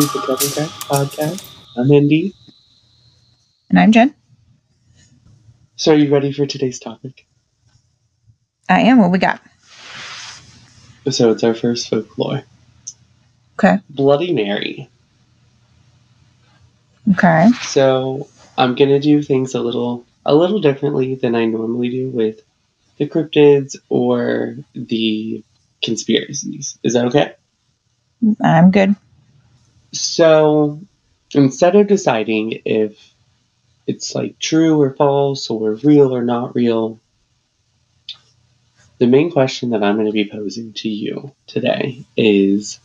to the Coven Cracked Podcast. I'm Indy. And I'm Jen. So, are you ready for today's topic? I am. What we got? So, it's our first folklore Okay. Bloody Mary. Okay. So, I'm going to do things a little a little differently than I normally do with the cryptids or the conspiracies. Is that okay? I'm good. So instead of deciding if it's like true or false or real or not real, the main question that I'm going to be posing to you today is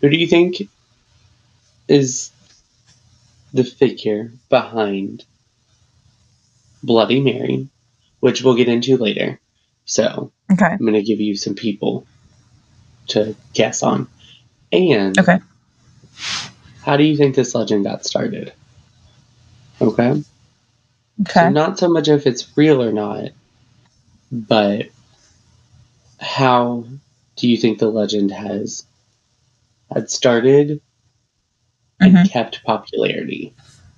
who do you think is the figure behind Bloody Mary, which we'll get into later. So Okay. I'm going to give you some people to guess on. And Okay. how do you think this legend got started? Okay. Okay. So not so much if it's real or not, but how do you think the legend has had started and Mhm. kept popularity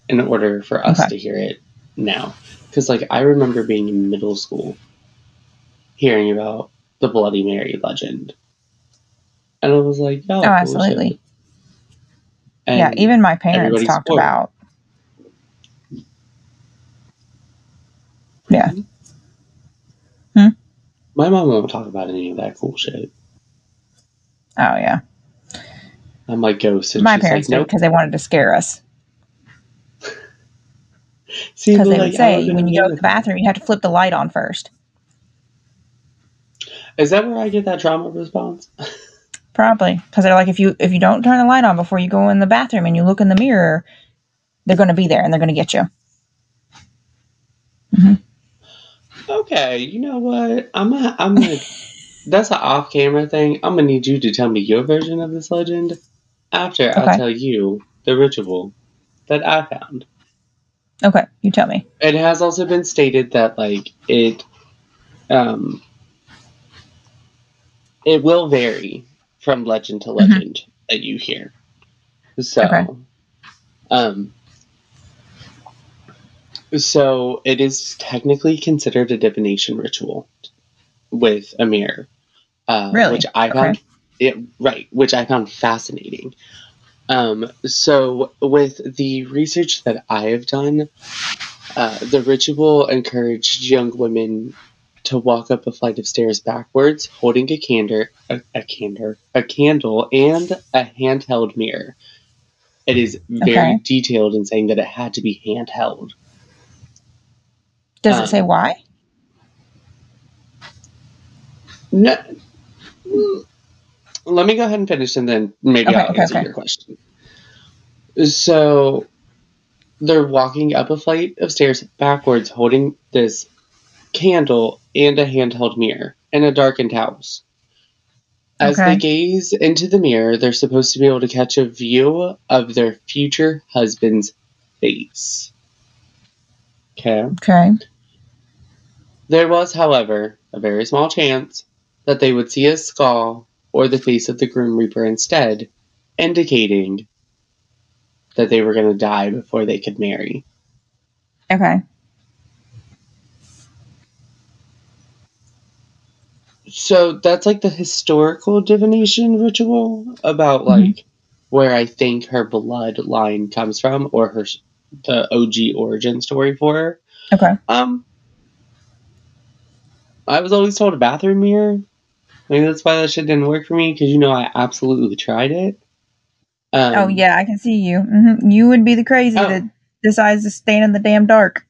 in order for us Okay. to hear it now? Because like I remember being in middle school, hearing about the Bloody Mary legend, and I was like, "Oh, Oh, absolutely. yeah. Even my parents talked it. about. Yeah. Hmm? my mom won't talk about any of that cool shit. Oh yeah. I'm like ghosts, and my parents like, did "Nope." because they wanted to scare us. Because they like, would say when you go to the bathroom, you have to flip the light on first. Is that where I get that trauma response? Probably because they're like, if you if you don't turn the light on before you go in the bathroom and you look in the mirror, they're going to be there and they're going to get you. Okay, you know what? I'm a, I'm a, that's an off-camera thing. I'm gonna need you to tell me your version of this legend after Okay. I'll tell you the ritual that I found. Okay, you tell me. It has also been stated that like it, um, it will vary from legend to legend that you hear. So, Okay. um, so it is technically considered a divination ritual with a mirror, uh, Really? which I found it right, which I found fascinating. Um, so with the research that I have done, uh, the ritual encouraged young women to walk up a flight of stairs backwards, holding a candor, a, a candor, a candle, and a handheld mirror. It is very Okay. detailed in saying that it had to be handheld. Does Um, it say why? No, let me go ahead and finish, and then maybe Okay, I'll okay, answer your question. So, they're walking up a flight of stairs backwards, holding this candle and a handheld mirror and a darkened house. As Okay. they gaze into the mirror, they're supposed to be able to catch a view of their future husband's face. Okay. Okay. There was, however, a very small chance that they would see a skull or the face of the Grim Reaper instead, indicating that they were going to die before they could marry. Okay. So that's like the historical divination ritual about like where I think her bloodline comes from or her the OG origin story for her. Okay. Um, I was always told a bathroom mirror. Maybe that's why that shit didn't work for me because you know I absolutely tried it. Um, oh yeah, I can see you. hmm You would be the crazy Oh. that decides to stand in the damn dark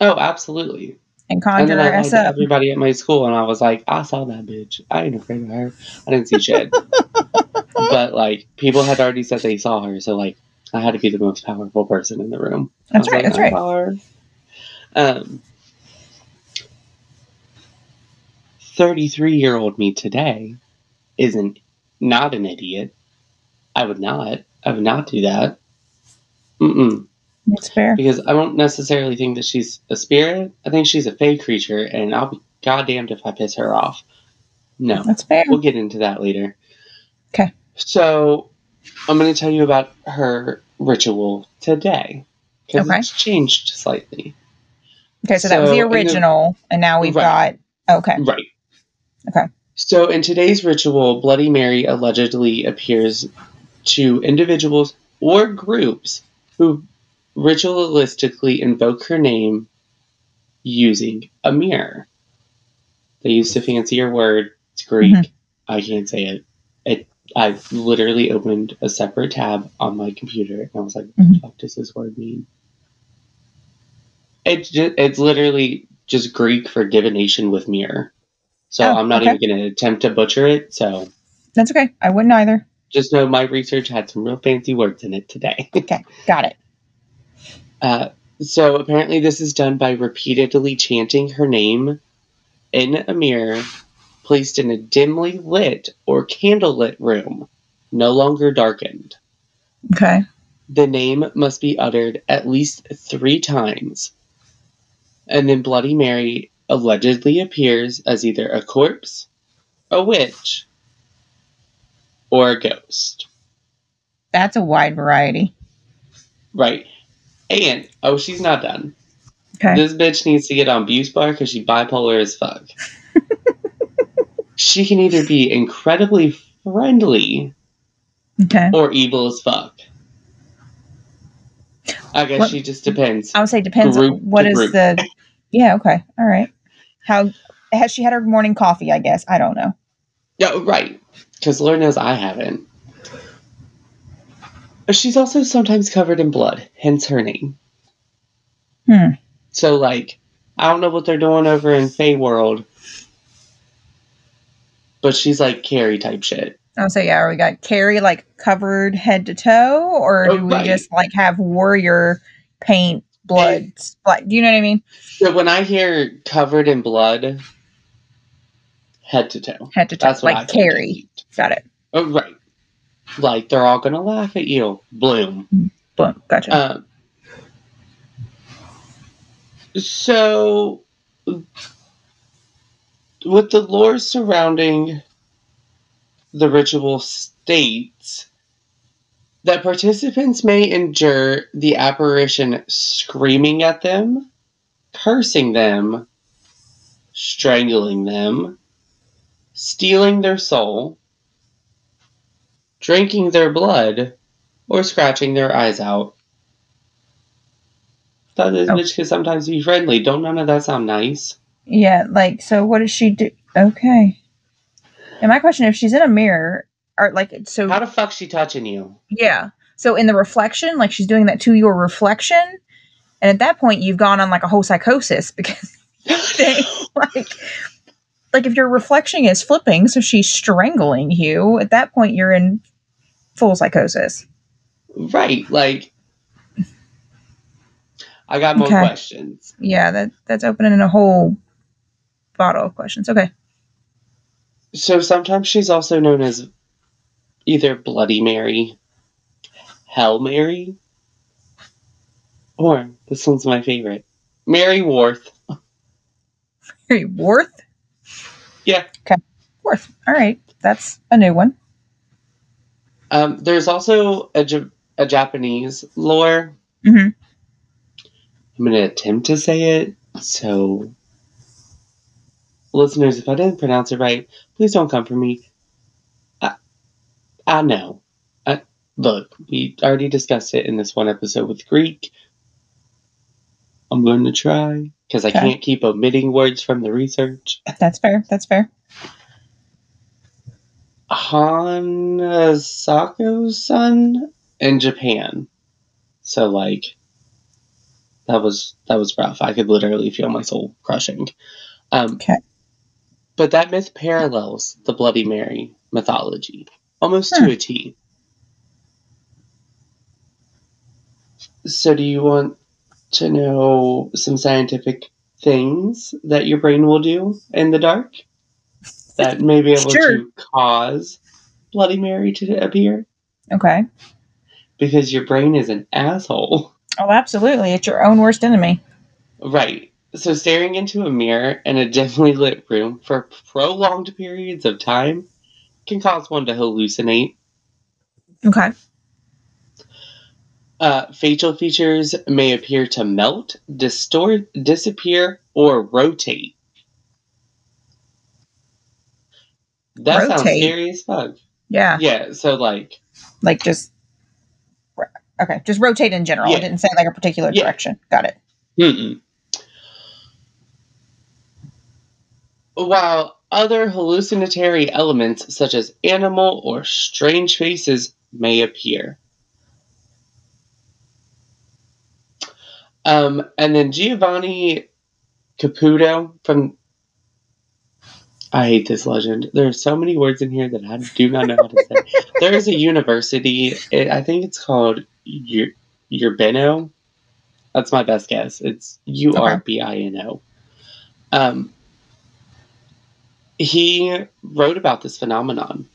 Oh, absolutely. And And conjure then her ass up. everybody at my school, and I was like, I saw that bitch. I ain't afraid of her. I didn't see shit. but like, people had already said they saw her, so like, I had to be the most powerful person in the room. That's was right. like, That's I right. her. Um, thirty-three-year-old me today isn't not an idiot. I would not. I would not do that. Mm-mm. That's fair. Because I don't necessarily think that she's a spirit. I think she's a fey creature, and I'll be goddamned if I piss her off. No. That's fair. We'll get into that later. Okay. So, I'm going to tell you about her ritual today because Okay. it's changed slightly. Okay, so, that was the in the- original, and now we've Right. got okay. Right. Okay. So in today's ritual, Bloody Mary allegedly appears to individuals or groups who ritualistically invoke her name using a mirror. They used a fancier word. It's Greek. Mhm. I can't say it. It. I literally opened a separate tab on my computer and I was like, "What the Mhm. fuck does this word mean?" It's just, it's literally just Greek for divination with mirror. So Oh, I'm not okay. even going to attempt to butcher it. So That's okay. I wouldn't either. just know my research had some real fancy words in it today. Okay, got it. Uh, so apparently, this is done by repeatedly chanting her name in a mirror placed in a dimly lit or candlelit room, no longer darkened. Okay. The name must be uttered at least three times, and then Bloody Mary allegedly appears as either a corpse, a witch, or a ghost. That's a wide variety. Right. And, oh, she's not done. Okay. This bitch needs to get on BuSpar because she's bipolar as fuck. she can either be incredibly friendly Okay. or evil as fuck. I guess What- she just depends. I would say depends Group on what is group. the Yeah, okay. All right. How has she had her morning coffee, I guess. I don't know. Yeah, right. Because Lord knows I haven't. She's also sometimes covered in blood, hence her name. Hmm. So, like, I don't know what they're doing over in Fey World, but she's like Carrie type shit. Oh, so yeah, we got Carrie like covered head to toe, or Oh, do we right. just like have warrior paint blood? Like, do you know what I mean? So when I hear covered in blood, head to toe. Head to toe, That's like Carrie. Got it. Oh, right. Like they're all gonna laugh at you. Bloom. Boom. Gotcha. Um, so, with the lore surrounding the ritual states that participants may endure the apparition screaming at them, cursing them, strangling them, stealing their soul, drinking their blood, or scratching their eyes out. That this Oh. bitch can sometimes be friendly. Don't none of that sound nice? yeah. Like, so what does she do? Okay. And my question: If she's in a mirror, or like, so How the fuck she touching you? Yeah. So in the reflection, like she's doing that to your reflection, and at that point you've gone on like a whole psychosis because they like like if your reflection is flipping, so she's strangling you, at that point you're in full psychosis. right, like I got more Okay. questions. Yeah, that that's opening a whole bottle of questions. Okay. So sometimes she's also known as either Bloody Mary, Hell Mary, or this one's my favorite, Mary Worth. Mary Worth? Yeah. Okay. Worth. All right. That's a new one. Um, there's also a, a Japanese lore. hmm I'm going to attempt to say it. So, listeners, if I didn't pronounce it right, please don't come for me. I, I know. I, look, we already discussed it in this one episode with Greek. I'm going to try because I Okay. can't keep omitting words from the research. That's fair. That's fair. Hanasako's son in Japan. So like that was that was rough. I could literally feel my soul crushing. Um Okay. But that myth parallels the Bloody Mary mythology almost Hmm. to a T. So do you want to know some scientific things that your brain will do in the dark? That may be able Sure. to cause Bloody Mary to appear? Okay. Because your brain is an asshole. Oh, absolutely. It's your own worst enemy. Right. So staring into a mirror in a dimly lit room for prolonged periods of time can cause one to hallucinate. Okay. Uh, facial features may appear to melt, distort, disappear, or rotate. That sounds scary as fuck. Yeah. Yeah, so like, Like just. Okay. Just rotate in general. Yeah. It didn't say like a particular Yeah. direction. Got it. mm-mm. While other hallucinatory elements such as animal or strange faces may appear. Um, and then Giovanni Caputo from. I hate this legend. There are so many words in here that I do not know how to say. there is a university. It, I think it's called Ur- Urbino. That's my best guess. It's U R B I N O. Um, he wrote about this phenomenon,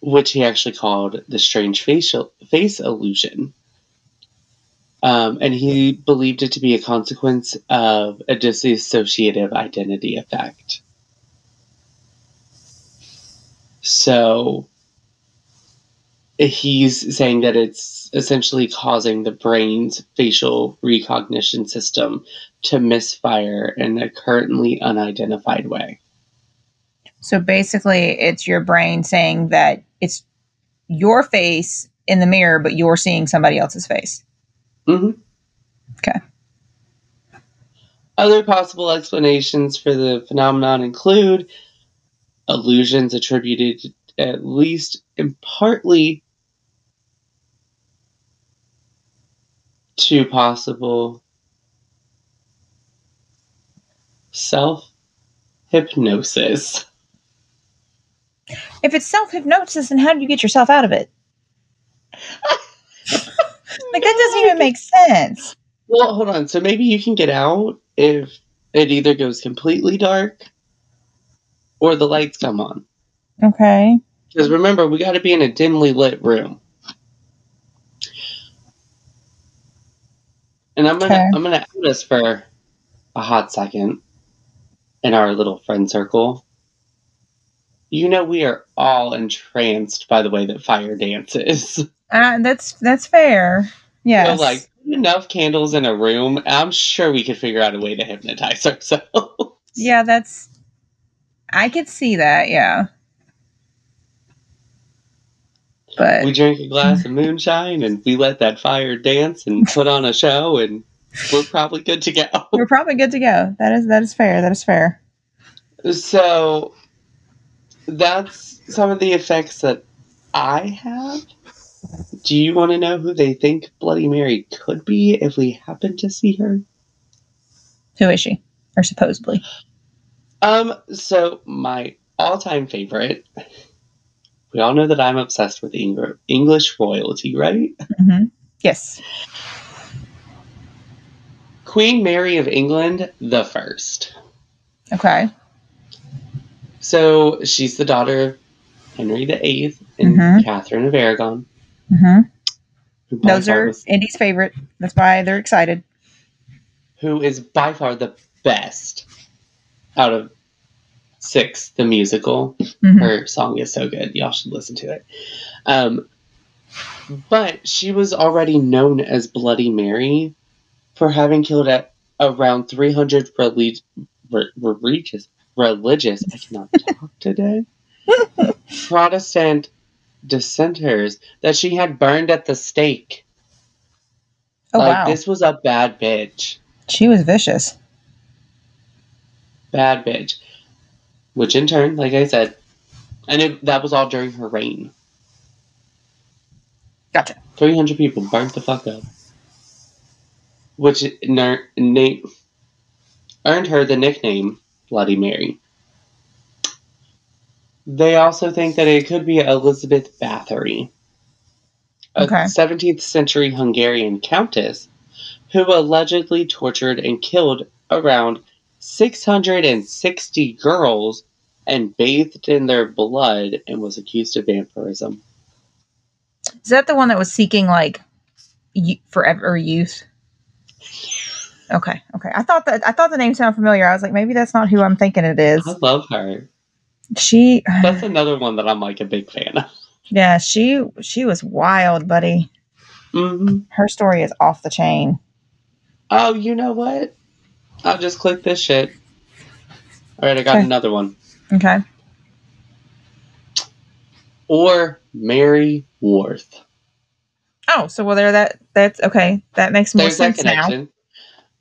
which he actually called the strange facial face illusion. Um, and he believed it to be a consequence of a dissociative identity effect. So he's saying that it's essentially causing the brain's facial recognition system to misfire in a currently unidentified way. So basically, it's your brain saying that it's your face in the mirror, but you're seeing somebody else's face. Hmm Okay. Other possible explanations for the phenomenon include illusions attributed at least in partly to possible self hypnosis. If it's self hypnosis, then how do you get yourself out of it? Like that doesn't even make sense. Well, hold on. So maybe you can get out if it either goes completely dark or the lights come on. Okay. Because remember, we got to be in a dimly lit room. And I'm gonna Okay. I'm gonna out us for a hot second in our little friend circle. You know we are all entranced by the way that fire dances. Uh, that's that's fair. Yes. So like enough candles in a room, I'm sure we could figure out a way to hypnotize ourselves. yeah, that's. I could see that. Yeah. But we drink a glass of moonshine and we let that fire dance and put on a show and we're probably good to go. we're probably good to go. That is that is fair. That is fair. So that's some of the effects that I have. Do you want to know who they think Bloody Mary could be if we happen to see her? Who is she? Or supposedly. Um, so my all-time favorite. We all know that I'm obsessed with Eng- English royalty, right? hmm Yes. Queen Mary of England, the first. Okay. So she's the daughter of Henry VIII and Mhm. Catherine of Aragon. Hmm Those are was- Indy's favorite. That's why they're excited. who is by far the best out of Six, the musical. Mhm. Her song is so good. Y'all should listen to it. Um, but she was already known as Bloody Mary for having killed at around 300 relig- re- religious, religious, I cannot talk today, Protestant dissenters that she had burned at the stake. Oh like, wow. this was a bad bitch. she was vicious. Bad bitch. Which in turn, like I said, and it, that was all during her reign. Gotcha. 300 people burnt the fuck up. Which ner- na- earned her the nickname Bloody Mary. They also think that it could be Elizabeth Bathory, a Okay. 17th century Hungarian countess who allegedly tortured and killed around 660 girls and bathed in their blood and was accused of vampirism. Is that the one that was seeking like y- forever youth? Okay, okay. I thought that I thought the name sounded familiar. I was like, maybe that's not who I'm thinking it is. I love her. She, That's another one that I'm like a big fan of. Yeah, she she was wild, buddy. hmm Her story is off the chain. Oh, you know what? I'll just click this shit. All right, I got Okay. another one. Okay. Or Mary Worth. Oh, so well there that that's okay. That makes more There's sense now.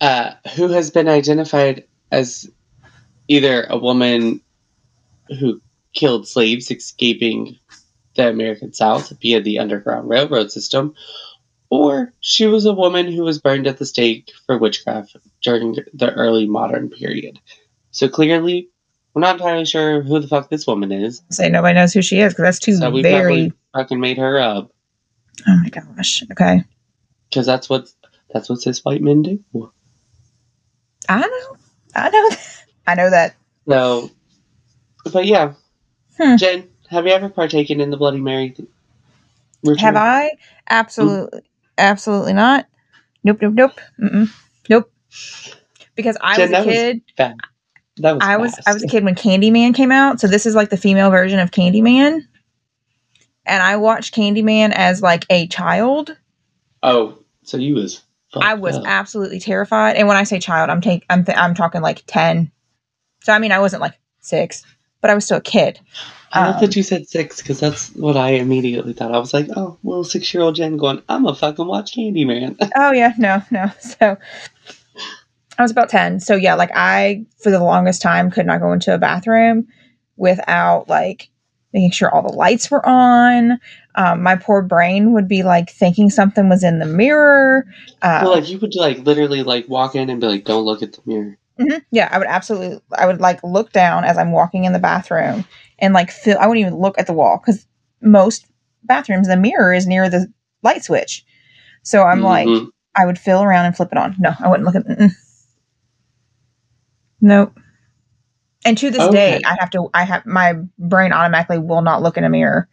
Uh, who has been identified as either a woman who killed slaves escaping the American South via the Underground Railroad system, or she was a woman who was burned at the stake for witchcraft during the early modern period. So clearly, we're not entirely sure who the fuck this woman is. Say nobody knows who she is because that's too So we very. fucking made her up Oh my gosh. Okay. because that's what that's what cis white men do. I know. I know. That. I know that. So, but yeah, Hmm. Jen, have you ever partaken in the Bloody Mary? th-? Have I? Absolutely. Absolutely not. Nope. Nope. Nope. Mm-mm. Nope. Because I Jen, was a was kid. That was. I was. I was a kid when Candyman came out, so this is like the female version of Candyman. And I watched Candyman as like a child. Oh, so you was. I was up. absolutely terrified. And when I say child, I'm take I'm th- I'm talking like 10. So I mean I wasn't like 6, but I was still a kid. I love um, that you said six because that's what I immediately thought. I was like, oh, little six-year-old Jen going, I'm gonna fucking watch Candyman. Oh yeah, no, no. So I was about 10. So yeah, like I for the longest time could not go into a bathroom without like making sure all the lights were on. Um, my poor brain would be like thinking something was in the mirror. Uh, well, like you would like literally like walk in and be like, don't look at the mirror. Mhm, Yeah, I would absolutely. I would like look down as I'm walking in the bathroom and like feel. I wouldn't even look at the wall because most bathrooms the mirror is near the light switch. So I'm like, Mhm. I would feel around and flip it on. No, I wouldn't look at. Mm-mm. Nope. And to this day, I have to. I have my brain automatically will not look in a mirror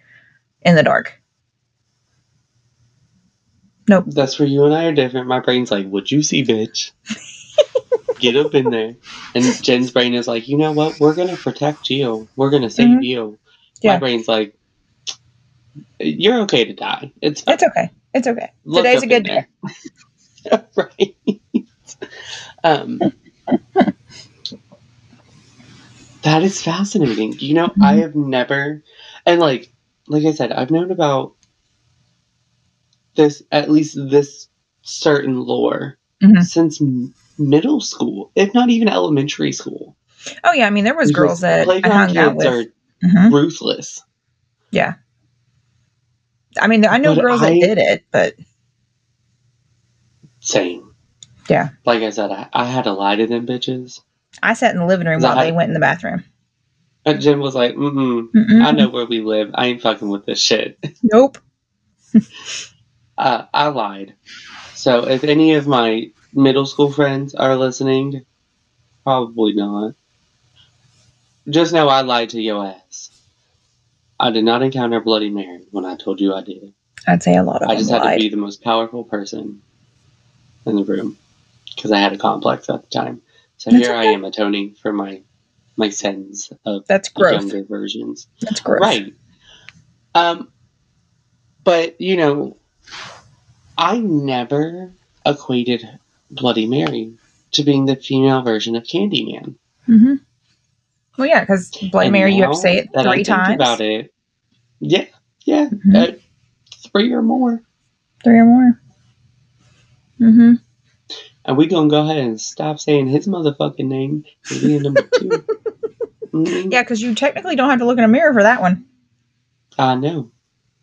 in the dark. Nope. That's where you and I are different. My brain's like, "Would you see, bitch? Get up in there. And Jen's brain is like, you know what? We're gonna protect you. We're gonna save Mhm. you. Yeah. My brain's like, you're okay to die. It's fine. It's okay. It's okay. Look Today's a good day. right. um, that is fascinating. You know, I Mhm. have never, and like, like I said, I've known about this at least this certain lore Mhm. since middle school, if not even elementary school. Oh yeah, I mean there was girls that I hung out kids with. Are ruthless. Yeah. I mean, I know But girls I- that did it, but Same. Yeah. Like I said, I, I had to lie to them bitches. I sat in the living room while how- they went in the bathroom. And Jen was like, mm Mm-mm. I know where we live. I ain't fucking with this shit. Nope. Uh, I lied. So if any of my middle school friends are listening, probably not. Just know I lied to your ass. I did not encounter Bloody Mary when I told you I did. I'd say a lot of I just had lied. to be the most powerful person in the room because I had a complex at the time. So That's here I am atoning for my my sins of That's growth. younger versions. That's growth. Right. Um, but you know, I never equated Bloody Mary to being the female version of Candyman. hmm Well, yeah, because Bloody And Mary, you have to say it three times. About it, yeah, yeah, Mhm. uh, three or more, Three or more. Mm-hmm. and we gonna go ahead and stop saying his motherfucking name and be number two. Mhm. Yeah, because you technically don't have to look in a mirror for that one. I know.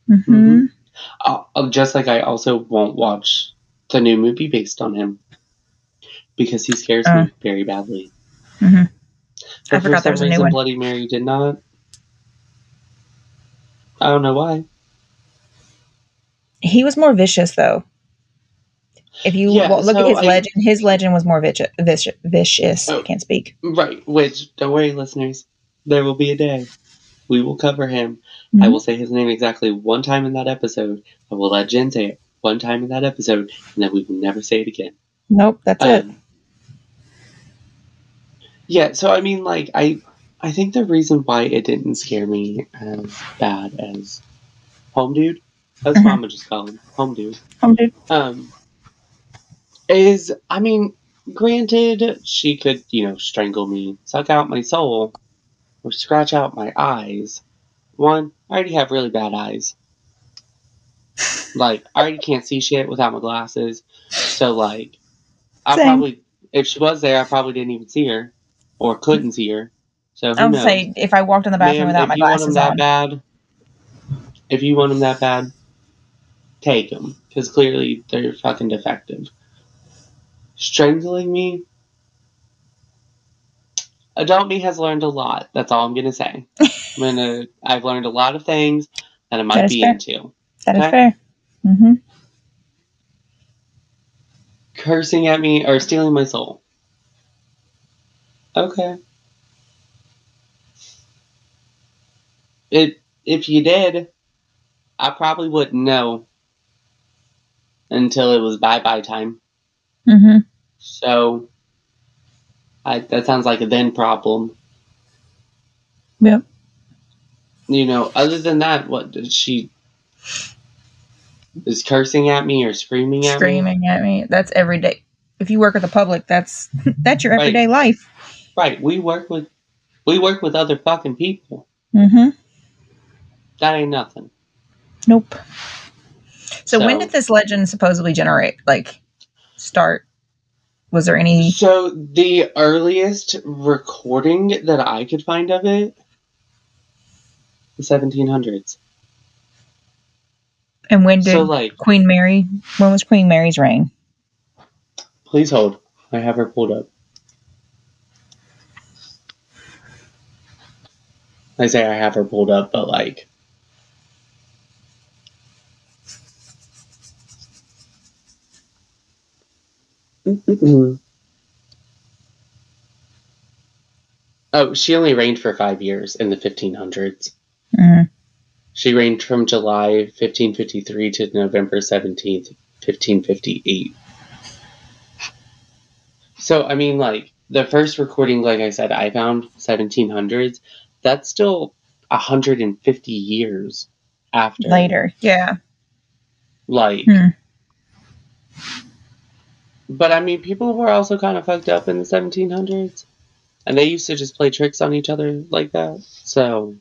Mm-hmm. Mhm. Uh, uh, just like I also won't watch the new movie based on him because he scares Uh. me very badly. Mhm. But I forgot for there was a new reason, one. Bloody Mary did not. I don't know why. He was more vicious, though. If you Yeah, look at his I- legend, his legend was more vicious. vicious, vicious. Oh. I can't speak. Right, which don't worry, listeners. There will be a day we will cover him. I Mhm. will say his name exactly one time in that episode. I will let Jen say it one time in that episode, and then we will never say it again. Nope, that's it. Yeah, so I mean, like, I, I think the reason why it didn't scare me as bad as home dude. Mhm. what I'm just called him, home dude. Home dude. Um, is I mean, granted, she could you know strangle me, suck out my soul, or scratch out my eyes. One, I already have really bad eyes. Like I already can't see shit without my glasses. So like, I Same. probably if she was there, I probably didn't even see her, or couldn't see her. So I would knows? say if I walked in the bathroom Ma'am, without if my you want them glasses that on, bad, if you want them that bad, take them because clearly they're fucking defective. Strangling me. Adult me has learned a lot. That's all I'm gonna say. I'm gonna. I've learned a lot of things that I might That is be fair. into. that is okay. fair. Mm-hmm. Cursing at me or stealing my soul. Okay. It if you did, I probably wouldn't know until it was bye bye time. Mm-hmm. So I that sounds like a then problem. Yep. You know, other than that, what did she is cursing at me or screaming at me? Screaming at me. That's every day. If you work with the public, that's that's your everyday life. Right. We work with we work with other fucking people. Mm-hmm. That ain't nothing. Nope. So, when did this legend supposedly generate? Like, start? Was there any? So the earliest recording that I could find of it, the 1700s. And when did So like, Queen Mary? When was Queen Mary's reign? please hold. I have her pulled up. I say I have her pulled up, but like. oh, she only reigned for five years in the 1500s. Mm, She reigned from July 1553 to November 17th, 1558. So, I mean, like, the first recording, like I said, I found 1700s. That's still 150 years after. later, yeah. Like, Hmm. but I mean, people were also kind of fucked up in the 1700s. And they used to just play tricks on each other like that. So,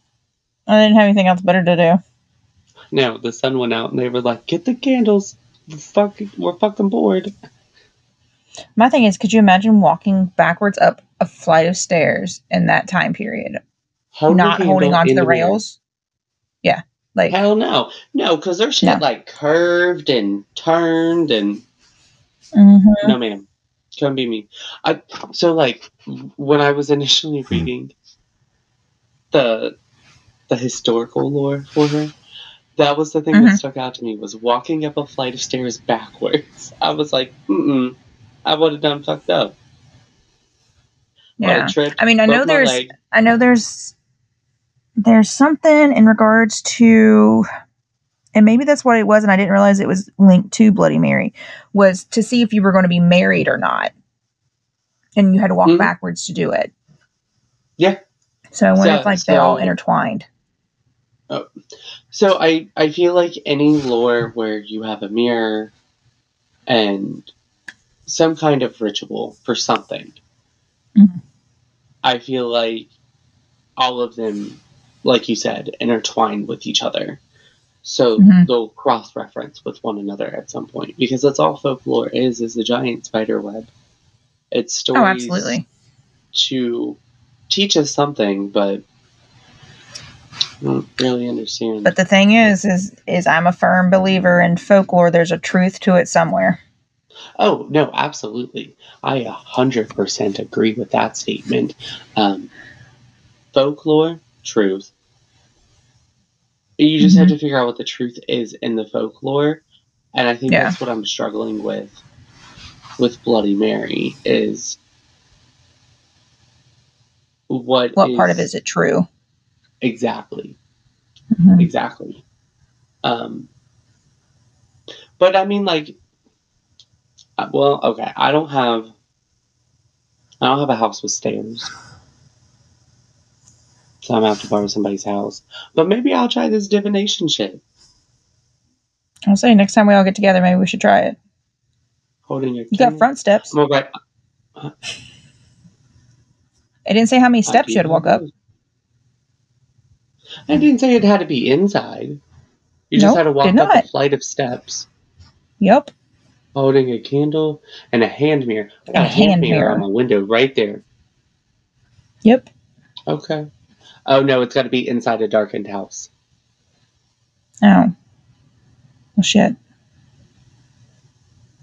I didn't have anything else better to do. no, the sun went out and they were like, get the candles. We're fucking, we're fucking bored. My thing is, could you imagine walking backwards up a flight of stairs in that time period, Hold not holding handle onto the air. rails? Yeah, like Hell no. No, because their shit No. like curved and turned and mhm. no ma'am. Couldn't be me. I so like when I was initially reading the the historical lore for her, that was the thing Mhm. that stuck out to me was walking up a flight of stairs backwards. I was like, mm mm. I would have done fucked up. Yeah. have. I mean, I know there's leg. I know there's there's something in regards to and maybe that's what it was and I didn't realize it was linked to Bloody Mary was to see if you were going to be married or not. And you had to walk Mhm. backwards to do it. Yeah. So I wonder So- if like they all so- intertwined. So I I feel like any lore where you have a mirror and some kind of ritual for something, Mhm. I feel like all of them, like you said, intertwine with each other. So Mhm. they'll cross reference with one another at some point because that's all folklore is is a giant spider web. It's stories Oh, absolutely. to teach us something, but I don't really understand. But the thing is is is I'm a firm believer in folklore there's a truth to it somewhere. Oh no, absolutely. I a hundred percent agree with that statement. Um, folklore, truth. You just have to figure out what the truth is in the folklore, and I think Yeah. that's what I'm struggling with with Bloody Mary is what What part of it is it true? exactly Mhm. exactly. Um, but I mean, like, uh, well, okay, I don't have, I don't have a house with stairs, so I'm gonna have to borrow somebody's house. But maybe I'll try this divination shit. I'll say next time we all get together, maybe we should try it. Holding your. You got front steps. I'm. It didn't say how many steps you had to walk up. I didn't say it had to be inside. You just had to walk up a flight of steps, Yep. holding a candle and a hand mirror. I got A a, hand, hand mirror mirror. on my window right there. Yep. Okay. Oh no, it's got to be inside a darkened house. Oh. Well, shit.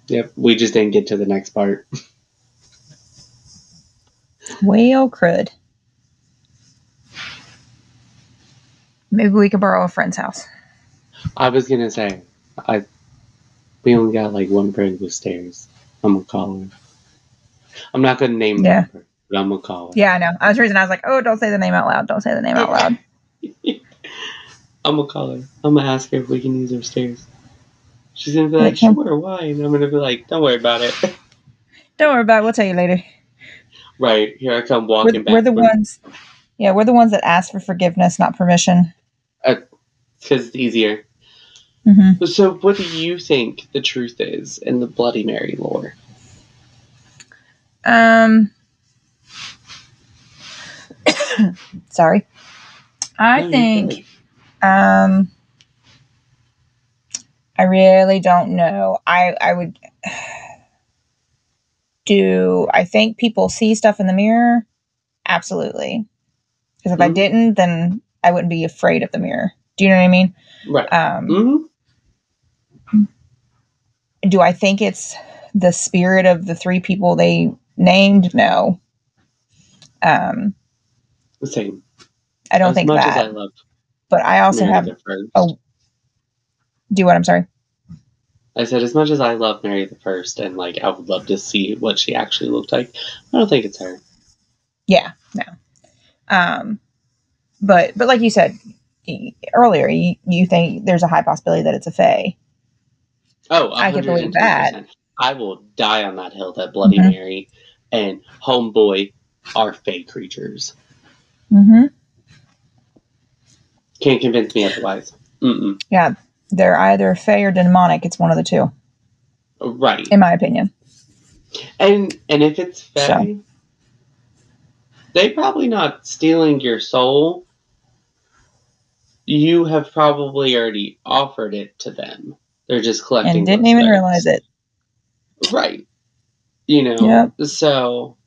Yep, we just didn't get to the next part. Well, crud. Maybe we could borrow a friend's house. I was gonna say, I we only got like one friend with stairs. I'm gonna call her. I'm not gonna name Yeah. her, but I'm gonna call her. Yeah, I know. I was reason I was like, oh, don't say the name out loud. Don't say the name out loud. I'm gonna call her. I'm gonna ask her if we can use her stairs. She's gonna be like, sure, why? And I'm gonna be like, don't worry about it. Don't worry about it. We'll tell you later. right here, I come We're, walking back. we're the ones. Yeah, we're the ones that ask for forgiveness, not permission. because it's easier. hmm So, what do you think the truth is in the Bloody Mary lore? Um. sorry. I No, think. Um. I really don't know. I I would. Do I think people see stuff in the mirror? Absolutely. Because if I Mhm. didn't, then I wouldn't be afraid of the mirror. Do you know what I mean? Right. Um, hmm do I think it's the spirit of the three people they named? No. Um, The same. I don't as think much that. as I love but I also have. Oh. do what I'm sorry. I said, as much as I love Mary the First, and like I would love to see what she actually looked like, I don't think it's her. Yeah, no. Um, but but like you said earlier, you, you think there's a high possibility that it's a fae. Oh, I can believe that. I will die on that hill that Bloody Mhm. Mary and Homeboy are fake creatures. Mm-hmm. Can't convince me otherwise. Mm-mm. Yeah, they're either fae or demonic. It's one of the two, Right. in my opinion. And and if it's Fae, So. they probably not stealing your soul. You have probably already offered it to them. They're just collecting. And didn't even theirs. realize it. Right. You know. Yep. So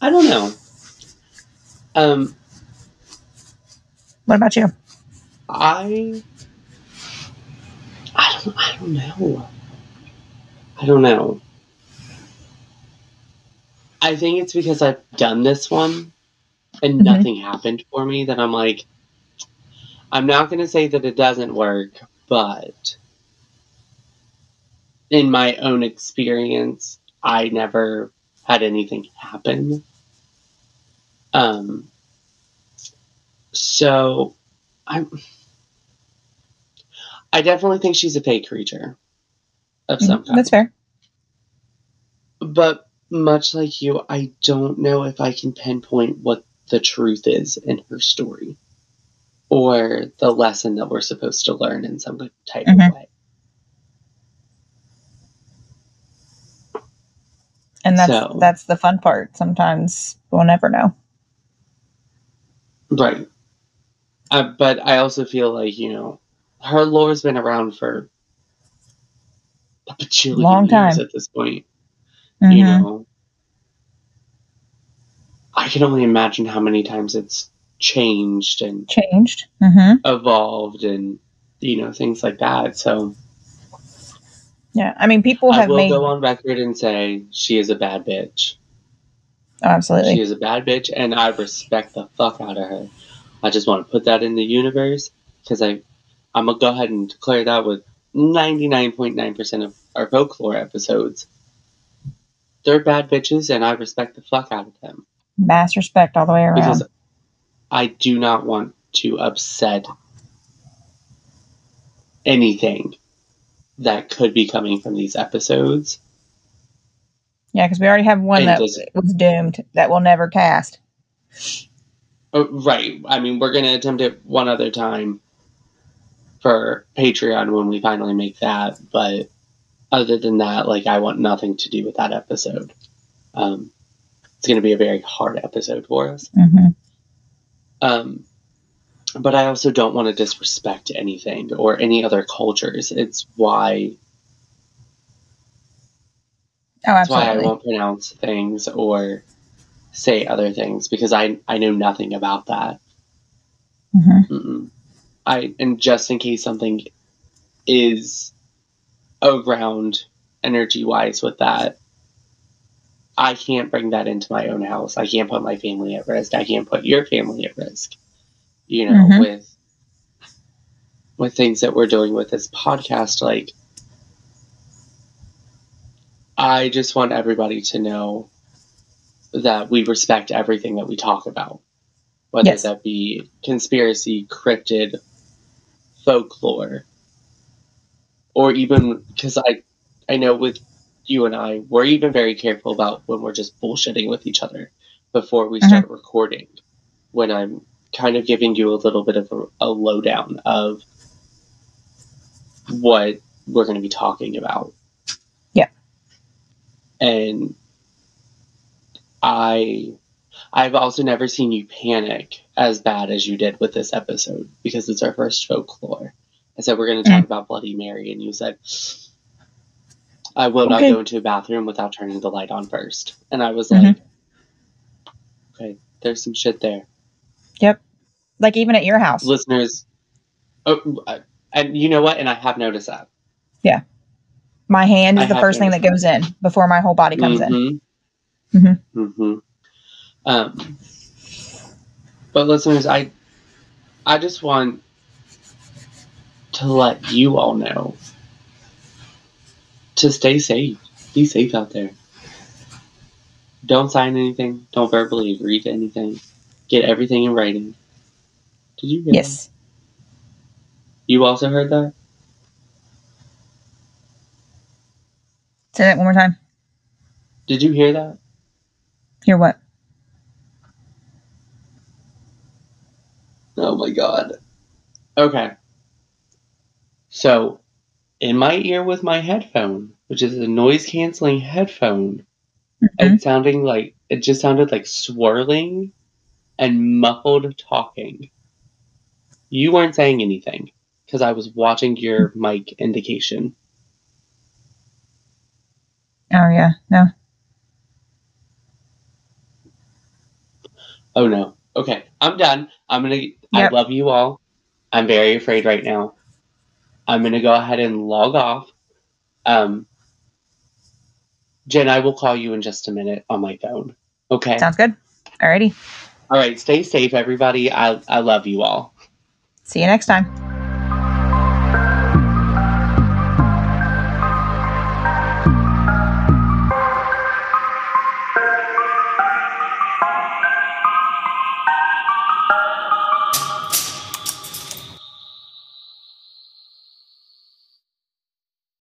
I don't know. Um, What about you? I I don't I don't know. I don't know. I think it's because I've done this one and Mhm. nothing happened for me that I'm like I'm not going to say that it doesn't work, but in my own experience, I never had anything happen. Um so I'm I definitely think she's a fake creature of some kind. That's fair. But much like you, I don't know if I can pinpoint what the truth is in her story or the lesson that we're supposed to learn in some type Mhm. of way. And that's So- that's the fun part. Sometimes we'll never know. Right. Uh, but I also feel like, you know, her lore's been around for a bajillion Long years time. at this point. Mhm. You know, I can only imagine how many times it's changed and Changed. hmm evolved and, you know, things like that. So Yeah. I mean, people I have will made. go on record and say she is a bad bitch. Oh, absolutely. She is a bad bitch, and I respect the fuck out of her. I just want to put that in the universe because I, I'm gonna go ahead and declare that with 99.9% of our folklore episodes. They're bad bitches, and I respect the fuck out of them Mass respect all the way around. because I do not want to upset anything that could be coming from these episodes. Yeah, because we already have one And that was doomed that will never cast. Uh, right. I mean, we're gonna attempt it one other time. for Patreon when we finally make that. But other than that, like I want nothing to do with that episode. Um, it's going to be a very hard episode for us. hmm Um, but I also don't want to disrespect anything or any other cultures. It's why Oh, that's why I won't pronounce things or say other things because I I know nothing about that. hmm Mm-mm. I and just in case something is around energy wise with that, I can't bring that into my own house. I can't put my family at risk. I can't put your family at risk. You know, Mhm. with with things that we're doing with this podcast, like I just want everybody to know that we respect everything that we talk about, whether Yes. that be conspiracy, cryptid, folklore, or even because I, I know with you and I, we're even very careful about when we're just bullshitting with each other before we start mm-hmm. recording. When I'm kind of giving you a little bit of a, a lowdown of what we're going to be talking about. Yeah. And I I've also never seen you panic as bad as you did with this episode because it's our first folklore. I said we're going to talk about Bloody Mary, and you said I will not go into a bathroom without turning the light on first. And I was Mhm. like, okay, there's some shit there, Yep, Like even at your house. listeners. Oh, uh, and you know what? And I have noticed that. My hand I is the first thing that goes in before my whole body comes in. Mhm. Mhm. Mhm. Um, but listeners, I, I just want to let you all know to stay safe. Be safe out there. Don't sign anything. Don't verbally agree to anything. Get everything in writing. Did you hear that? Yes. You also heard that? Say that one more time. Did you hear that? Hear what? Oh my god. Okay. So, in my ear with my headphone, which is a noise canceling headphone, Mhm. it sounding like it just sounded like swirling and muffled talking. You weren't saying anything because I was watching your mic indication. Oh yeah. No. Oh no. Okay, I'm done. I'm gonna. I love you all. I'm very afraid right now. I'm gonna go ahead and log off. Um, Jen, I will call you in just a minute on my phone. Okay. Sounds good. Alrighty. All right. Stay safe, everybody. I I love you all. See you next time.